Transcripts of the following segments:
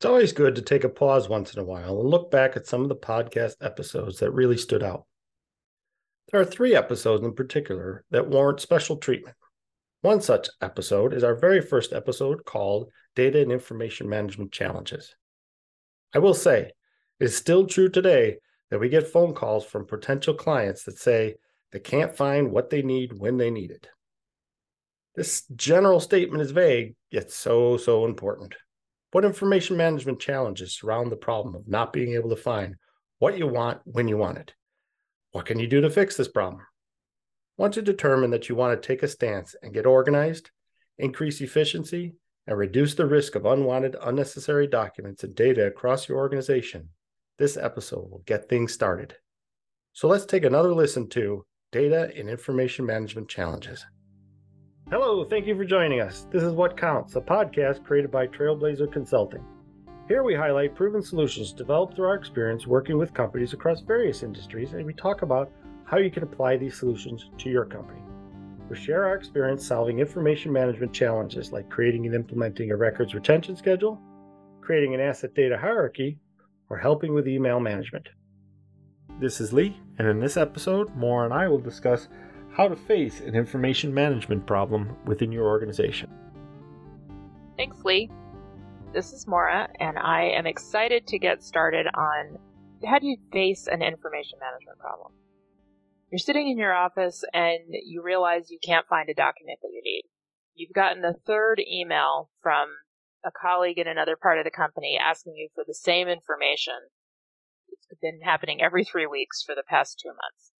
It's always good to take a pause once in a while and look back at some of the podcast episodes that really stood out. There are three episodes in particular that warrant special treatment. One such episode is our very first episode called Data and Information Management Challenges. I will say, it is still true today that we get phone calls from potential clients that say they can't find what they need when they need it. This general statement is vague, yet so, so important. What information management challenges surround the problem of not being able to find what you want when you want it? What can you do to fix this problem? Once you determine that you want to take a stance and get organized, increase efficiency, and reduce the risk of unwanted, unnecessary documents and data across your organization, this episode will get things started. So let's take another listen to Data and Information Management Challenges. Hello, thank you for joining us. This is What Counts, a podcast created by Trailblazer Consulting. Here we highlight proven solutions developed through our experience working with companies across various industries, and we talk about how you can apply these solutions to your company. We share our experience solving information management challenges like creating and implementing a records retention schedule, creating an asset data hierarchy, or helping with email management. This is Lee, and in this episode, Maura and I will discuss how to face an information management problem within your organization. Thanks, Lee. This is Maura, and I am excited to get started on how do you face an information management problem. You're sitting in your office and you realize you can't find a document that you need. You've gotten a third email from a colleague in another part of the company asking you for the same information. It's been happening every three weeks for the past two months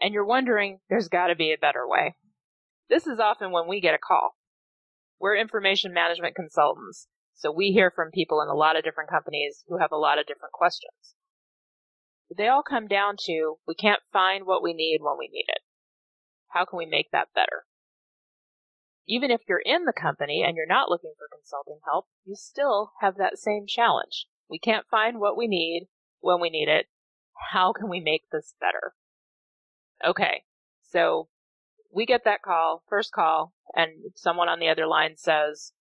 and you're wondering there's got to be a better way. This is often when we get a call. We're information management consultants, so we hear from people in a lot of different companies who have a lot of different questions. They all come down to we can't find what we need when we need it. How can we make that better? Even if you're in the company and you're not looking for consulting help, you still have that same challenge. We can't find what we need when we need it. How can we make this better? Okay. So we get that call, first call, and someone on the other line says,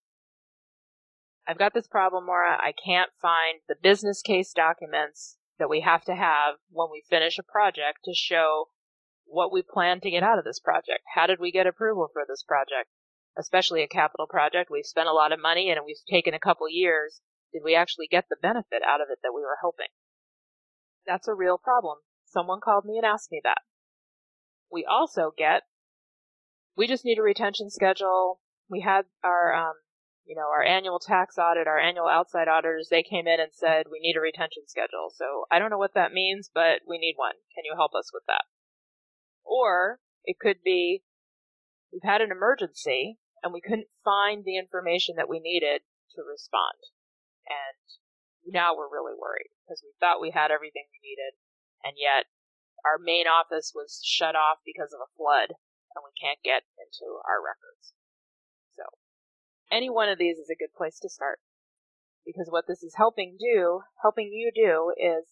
I've got this problem, Maura. I can't find the business case documents that we have to have when we finish a project to show what we plan to get out of this project. How did we get approval for this project? Especially a capital project. We've spent a lot of money and we've taken a couple years. Did we actually get the benefit out of it that we were hoping? That's a real problem. Someone called me and asked me that. We also get, we just need a retention schedule. We had our, um, you know, our annual tax audit, our annual outside auditors, they came in and said, we need a retention schedule. So I don't know what that means, but we need one. Can you help us with that? Or it could be, we've had an emergency and we couldn't find the information that we needed to respond. And now we're really worried because we thought we had everything we needed and yet our main office was shut off because of a flood and we can't get into our records. So, any one of these is a good place to start. Because what this is helping do, helping you do, is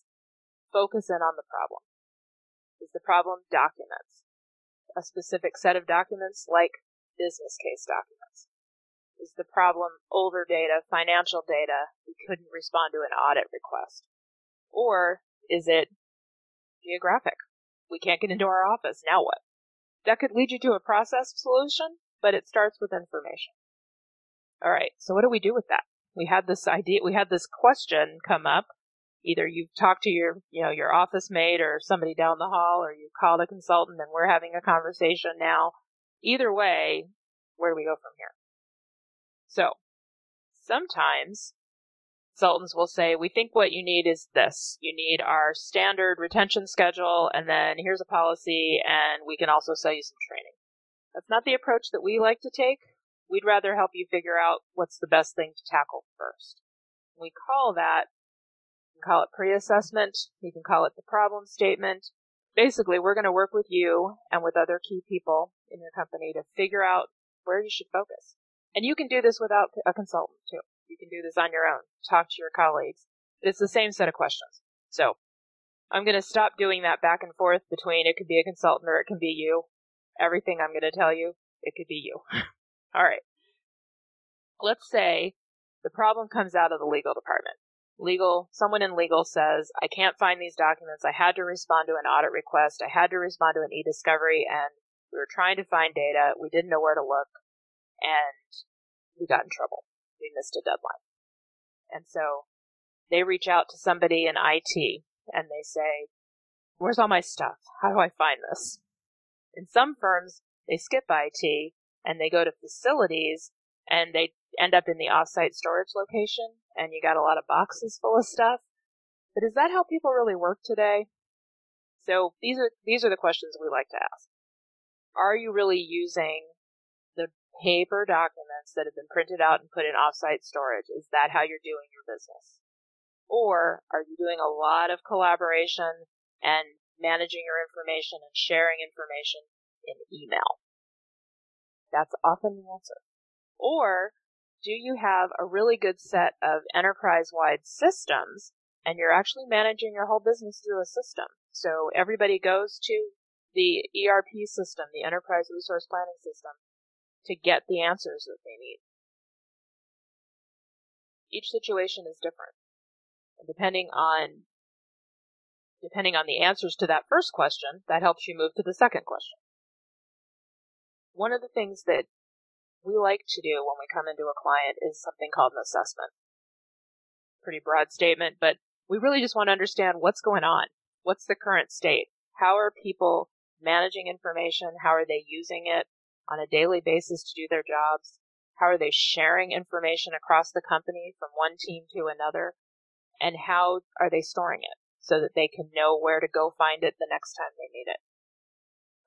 focus in on the problem. Is the problem documents? A specific set of documents like business case documents? Is the problem older data, financial data? We couldn't respond to an audit request. Or is it geographic. We can't get into our office. Now what? That could lead you to a process solution, but it starts with information. All right. So what do we do with that? We had this idea, we had this question come up. Either you've talked to your, you know, your office mate or somebody down the hall, or you've called a consultant and we're having a conversation now. Either way, where do we go from here? So, sometimes consultants will say, we think what you need is this. You need our standard retention schedule, and then here's a policy, and we can also sell you some training. That's not the approach that we like to take. We'd rather help you figure out what's the best thing to tackle first. We call that, you can call it pre-assessment, you can call it the problem statement. Basically, we're going to work with you and with other key people in your company to figure out where you should focus. And you can do this without a consultant too. You can do this on your own. Talk to your colleagues. It's the same set of questions. So I'm going to stop doing that back and forth between it could be a consultant or it can be you. Everything I'm going to tell you, it could be you. All right. Let's say the problem comes out of the legal department. Legal, someone in legal says, I can't find these documents. I had to respond to an audit request. I had to respond to an e-discovery and we were trying to find data. We didn't know where to look and we got in trouble. We missed a deadline. And so they reach out to somebody in IT and they say, where's all my stuff? How do I find this? In some firms, they skip IT and they go to facilities and they end up in the offsite storage location and you got a lot of boxes full of stuff. But is that how people really work today? So these are these are the questions we like to ask. Are you really using paper documents that have been printed out and put in offsite storage? Is that how you're doing your business? Or are you doing a lot of collaboration and managing your information and sharing information in email? That's often the answer. Or do you have a really good set of enterprise-wide systems and you're actually managing your whole business through a system? So everybody goes to the ERP system, the enterprise resource planning system, to get the answers that they need. Each situation is different. And depending on depending on the answers to that first question, that helps you move to the second question. One of the things that we like to do when we come into a client is something called an assessment. Pretty broad statement, but we really just want to understand what's going on. What's the current state? How are people managing information? How are they using it on a daily basis to do their jobs? How are they sharing information across the company from one team to another? And how are they storing it so that they can know where to go find it the next time they need it?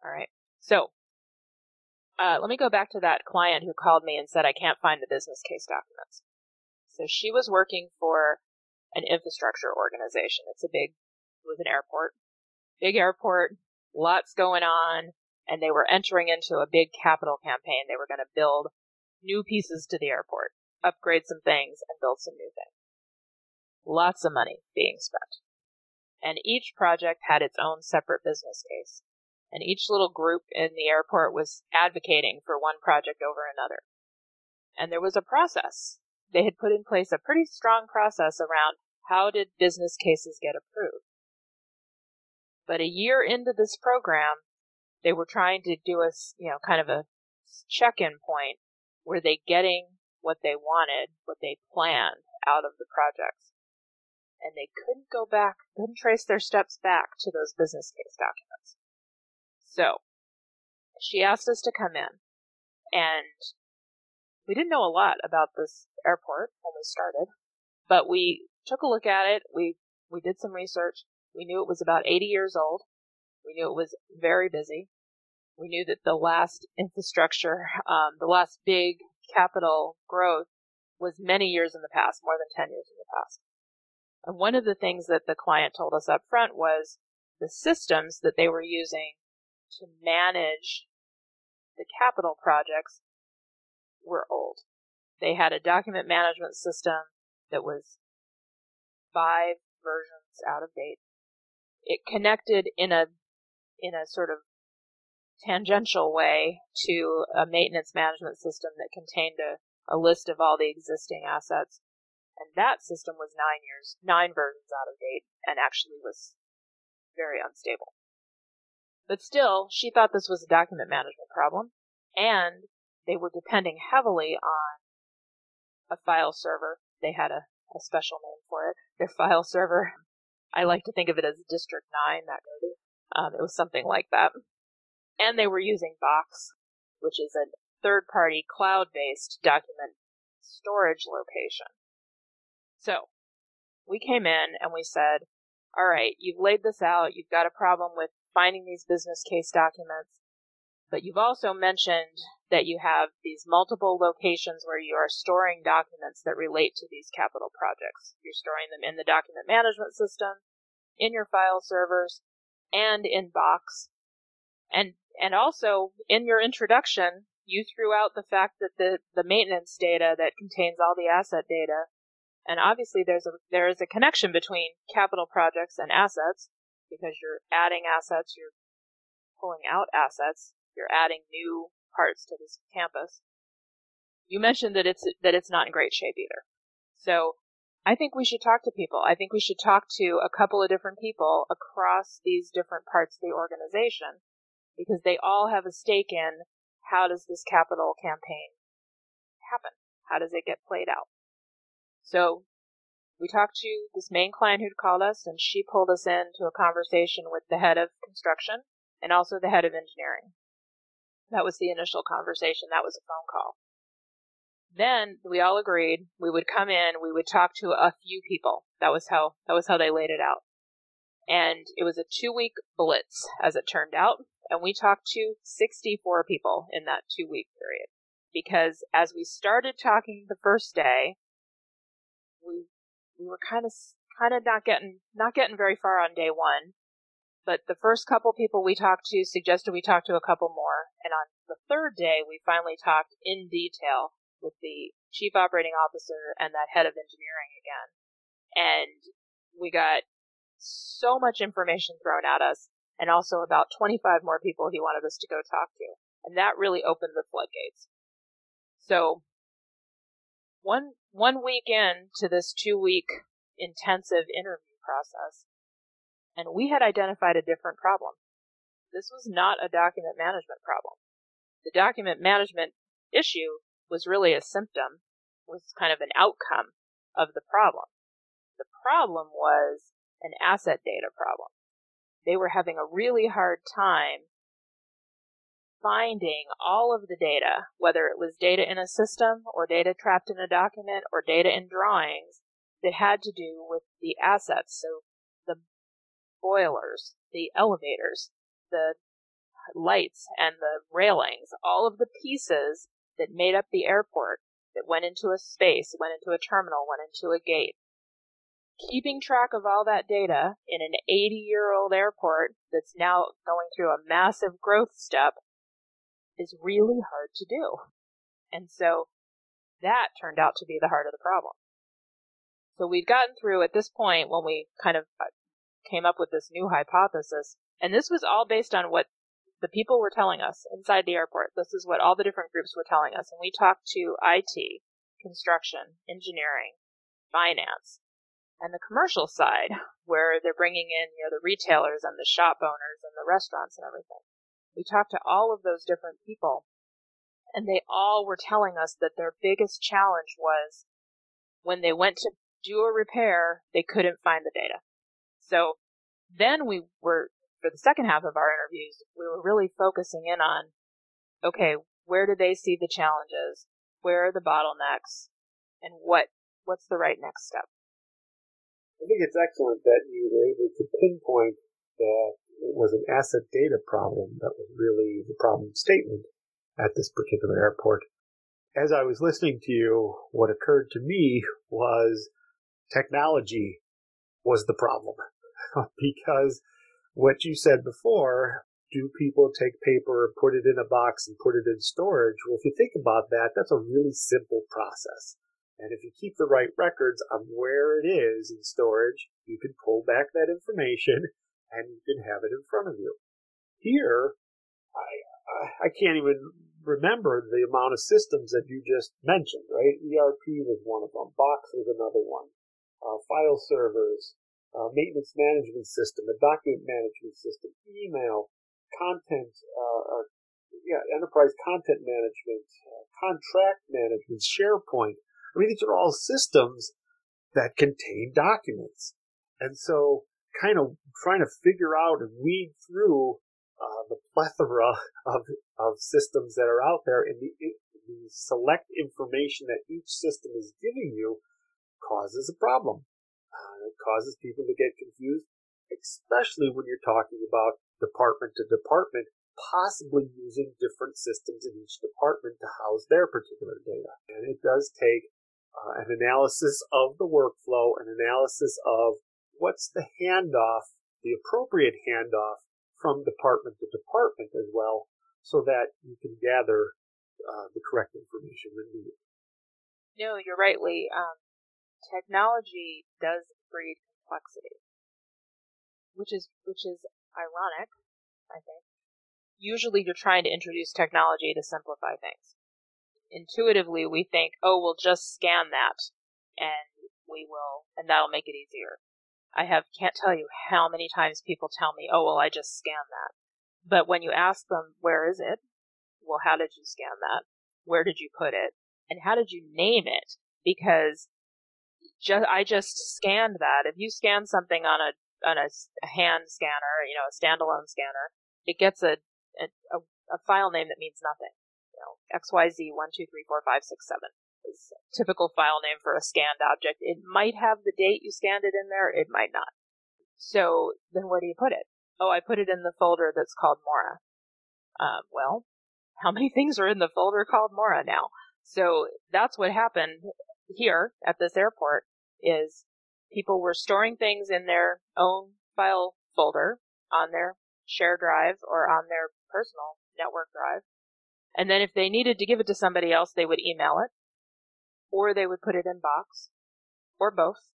All right. So uh, let me go back to that client who called me and said, I can't find the business case documents. So she was working for an infrastructure organization. It's a big, it was an airport, big airport, lots going on, and they were entering into a big capital campaign. They were going to build new pieces to the airport, upgrade some things, and build some new things. Lots of money being spent. And each project had its own separate business case and each little group in the airport was advocating for one project over another. And there was a process. They had put in place a pretty strong process around how did business cases get approved. But a year into this program, they were trying to do a, you know, kind of a check-in point. Were they getting what they wanted, what they planned out of the projects? And they couldn't go back, couldn't trace their steps back to those business case documents. So she asked us to come in, and we didn't know a lot about this airport when we started, but we took a look at it. We we did some research. We knew it was about 80 years old. We knew it was very busy. We knew that the last infrastructure, um, the last big capital growth was many years in the past, more than 10 years in the past. And one of the things that the client told us up front was the systems that they were using to manage the capital projects were old. They had a document management system that was five versions out of date. It connected in a in a sort of tangential way to a maintenance management system that contained a, a list of all the existing assets. And that system was nine years, nine versions out of date, and actually was very unstable. But still, she thought this was a document management problem, and they were depending heavily on a file server. They had a, a special name for it. Their file server, I like to think of it as District 9, that movie. Um, it was something like that. And they were using Box, which is a third party cloud based document storage location. So, we came in and we said, all right, you've laid this out. You've got a problem with finding these business case documents. But you've also mentioned that you have these multiple locations where you are storing documents that relate to these capital projects. You're storing them in the document management system, in your file servers, and in Box. And, and also in your introduction, you threw out the fact that the, the maintenance data that contains all the asset data and obviously there's a there is a connection between capital projects and assets because you're adding assets, you're pulling out assets, you're adding new parts to this campus. You mentioned that it's that it's not in great shape either. So I think we should talk to people. I think we should talk to a couple of different people across these different parts of the organization because they all have a stake in how does this capital campaign happen? How does it get played out? So we talked to this main client who'd called us and she pulled us into a conversation with the head of construction and also the head of engineering. That was the initial conversation. That was a phone call. Then we all agreed we would come in, we would talk to a few people. That was how that was how they laid it out. And it was a 2-week blitz as it turned out, and we talked to 64 people in that 2-week period. Because as we started talking the first day, we we were kind of kind of not getting not getting very far on day 1 but the first couple people we talked to suggested we talk to a couple more. And on the third day, we finally talked in detail with the chief operating officer and that head of engineering again. And we got so much information thrown at us and also about 25 more people he wanted us to go talk to. And that really opened the floodgates. So one, one week in to this two week intensive interview process, and we had identified a different problem. This was not a document management problem. The document management issue was really a symptom, was kind of an outcome of the problem. The problem was an asset data problem. They were having a really hard time finding all of the data, whether it was data in a system or data trapped in a document or data in drawings that had to do with the assets. So the boilers, the elevators, the lights and the railings, all of the pieces that made up the airport that went into a space, went into a terminal, went into a gate. Keeping track of all that data in an 80 year old airport that's now going through a massive growth step is really hard to do. And so that turned out to be the heart of the problem. So we'd gotten through at this point when we kind of uh, came up with this new hypothesis. And this was all based on what the people were telling us inside the airport. This is what all the different groups were telling us. And we talked to IT, construction, engineering, finance, and the commercial side, where they're bringing in, you know, the retailers and the shop owners and the restaurants and everything. We talked to all of those different people, and they all were telling us that their biggest challenge was when they went to do a repair, they couldn't find the data. So then we were, for the second half of our interviews, we were really focusing in on, okay, where do they see the challenges? Where are the bottlenecks? And what, what's the right next step? I think it's excellent that you were able to pinpoint that it was an asset data problem that was really the problem statement at this particular airport. As I was listening to you, what occurred to me was technology was the problem. because what you said before, do people take paper put it in a box and put it in storage? Well, if you think about that, that's a really simple process. And if you keep the right records on where it is in storage, you can pull back that information and you can have it in front of you. Here, I, I can't even remember the amount of systems that you just mentioned, right? ERP was one of them. Box was another one. Uh, file servers, uh, maintenance management system, a document management system, email, content, uh, or, yeah, enterprise content management, uh, contract management, SharePoint. I mean, these are all systems that contain documents. And so kind of trying to figure out and weed through uh, the plethora of, of systems that are out there and the, the select information that each system is giving you causes a problem. Uh, it causes people to get confused, especially when you're talking about department to department, possibly using different systems in each department to house their particular data. And it does take uh, an analysis of the workflow, an analysis of what's the handoff, the appropriate handoff from department to department as well, so that you can gather uh, the correct information when needed. No, you're right, Lee. Um, technology does breed complexity, which is which is ironic, I think. Usually, you're trying to introduce technology to simplify things. Intuitively, we think, oh, we'll just scan that, and we will, and that'll make it easier. I have can't tell you how many times people tell me, "Oh, well, I just scanned that." But when you ask them, "Where is it?" Well, how did you scan that? Where did you put it? And how did you name it? Because just, I just scanned that. If you scan something on a on a, a hand scanner, you know, a standalone scanner, it gets a, a, a file name that means nothing. You know, XYZ one two three four five six seven is a typical file name for a scanned object. It might have the date you scanned it in there, it might not. So then where do you put it? Oh, I put it in the folder that's called Maura. Um, well, how many things are in the folder called Maura now? So that's what happened here at this airport is people were storing things in their own file folder on their share drive or on their personal network drive. And then if they needed to give it to somebody else, they would email it or they would put it in box, or both.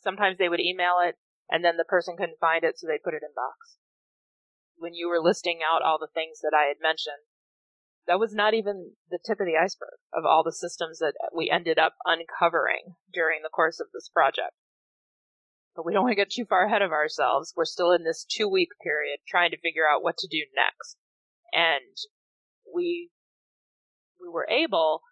Sometimes they would email it, and then the person couldn't find it, so they put it in box. When you were listing out all the things that I had mentioned, that was not even the tip of the iceberg of all the systems that we ended up uncovering during the course of this project. But we don't want to get too far ahead of ourselves. We're still in this two week period trying to figure out what to do next. And we, we were able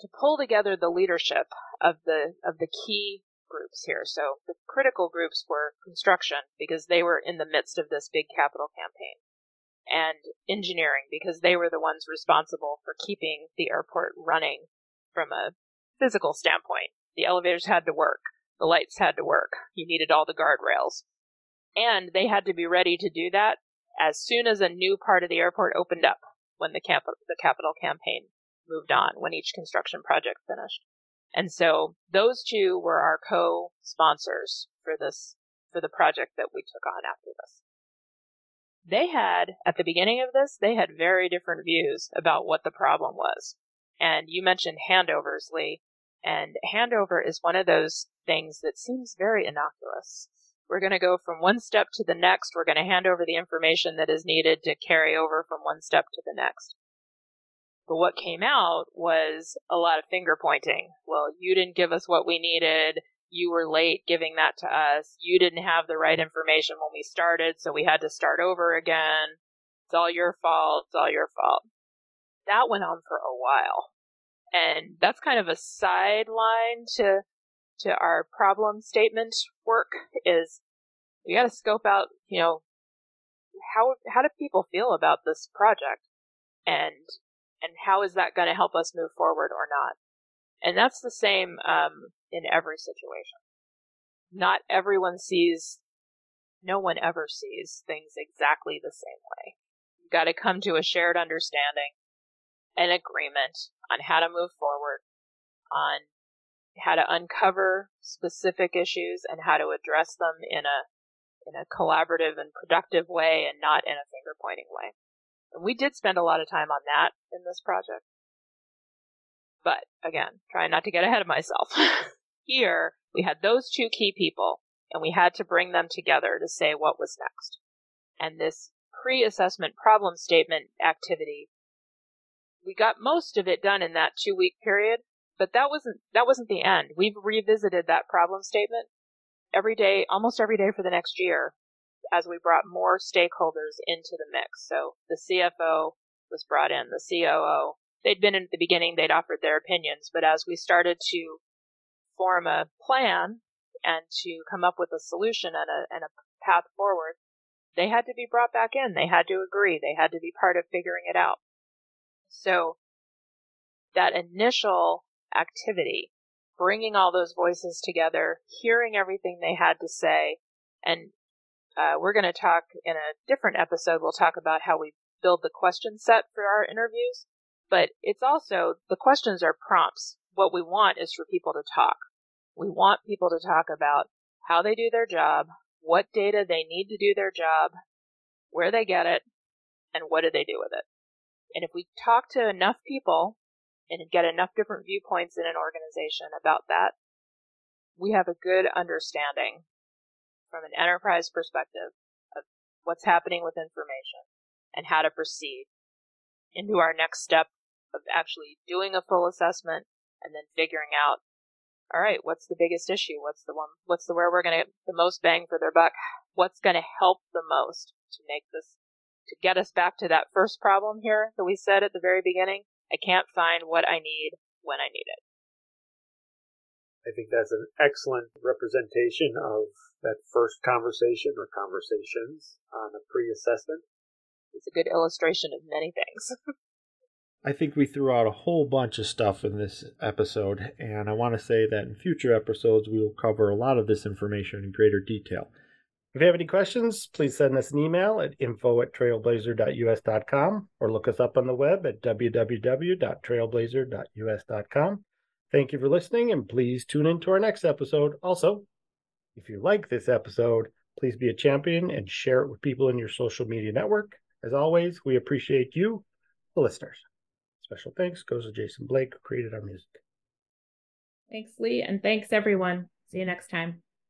to pull together the leadership of the of the key groups here. So the critical groups were construction because they were in the midst of this big capital campaign and engineering because they were the ones responsible for keeping the airport running from a physical standpoint. The elevators had to work, the lights had to work, you needed all the guardrails. And they had to be ready to do that as soon as a new part of the airport opened up when the, camp- the capital campaign moved on when each construction project finished. And so those two were our co-sponsors for this, for the project that we took on after this. They had, at the beginning of this, they had very different views about what the problem was. And you mentioned handovers, Lee, and handover is one of those things that seems very innocuous. We're going to go from one step to the next. We're going to hand over the information that is needed to carry over from one step to the next. But what came out was a lot of finger pointing. Well, you didn't give us what we needed. You were late giving that to us. You didn't have the right information when we started, so we had to start over again. It's all your fault. It's all your fault. That went on for a while. And that's kind of a sideline to to our problem statement work is we got to scope out, you know, how how do people feel about this project? And and how is that going to help us move forward or not? And that's the same um, in every situation. Not everyone sees, no one ever sees things exactly the same way. You've got to come to a shared understanding, an agreement on how to move forward, on how to uncover specific issues and how to address them in a in a collaborative and productive way and not in a finger pointing way. And we did spend a lot of time on that in this project. But again, trying not to get ahead of myself. Here, we had those two key people, and we had to bring them together to say what was next. And this pre assessment problem statement activity, we got most of it done in that two week period, but that wasn't that wasn't the end. We've revisited that problem statement every day, almost every day for the next year, as we brought more stakeholders into the mix. So the CFO was brought in, the COO. They'd been in at the beginning, they'd offered their opinions, but as we started to form a plan and to come up with a solution and a, and a path forward, they had to be brought back in. They had to agree. They had to be part of figuring it out. So that initial activity, bringing all those voices together, hearing everything they had to say, and uh, we're going to talk in a different episode. We'll talk about how we build the question set for our interviews, but it's also the questions are prompts. What we want is for people to talk. We want people to talk about how they do their job, what data they need to do their job, where they get it, and what do they do with it. And if we talk to enough people and get enough different viewpoints in an organization about that, we have a good understanding from an enterprise perspective of what's happening with information and how to proceed into our next step of actually doing a full assessment and then figuring out all right, what's the biggest issue? What's the one, what's the where we're going to get the most bang for their buck? What's going to help the most to make this, to get us back to that first problem here that we said at the very beginning? I can't find what I need when I need it. I think that's an excellent representation of that first conversation or conversations on a pre-assessment. It's a good illustration of many things. I think we threw out a whole bunch of stuff in this episode, and I want to say that in future episodes we will cover a lot of this information in greater detail. If you have any questions, please send us an email at info at trailblazer.us.com or look us up on the web at www.trailblazer.us.com. Thank you for listening, and please tune in to our next episode. Also, if you like this episode, please be a champion and share it with people in your social media network. As always, we appreciate you, the listeners. Special thanks goes to Jason Blake, who created our music. Thanks, Lee, and thanks, everyone. See you next time.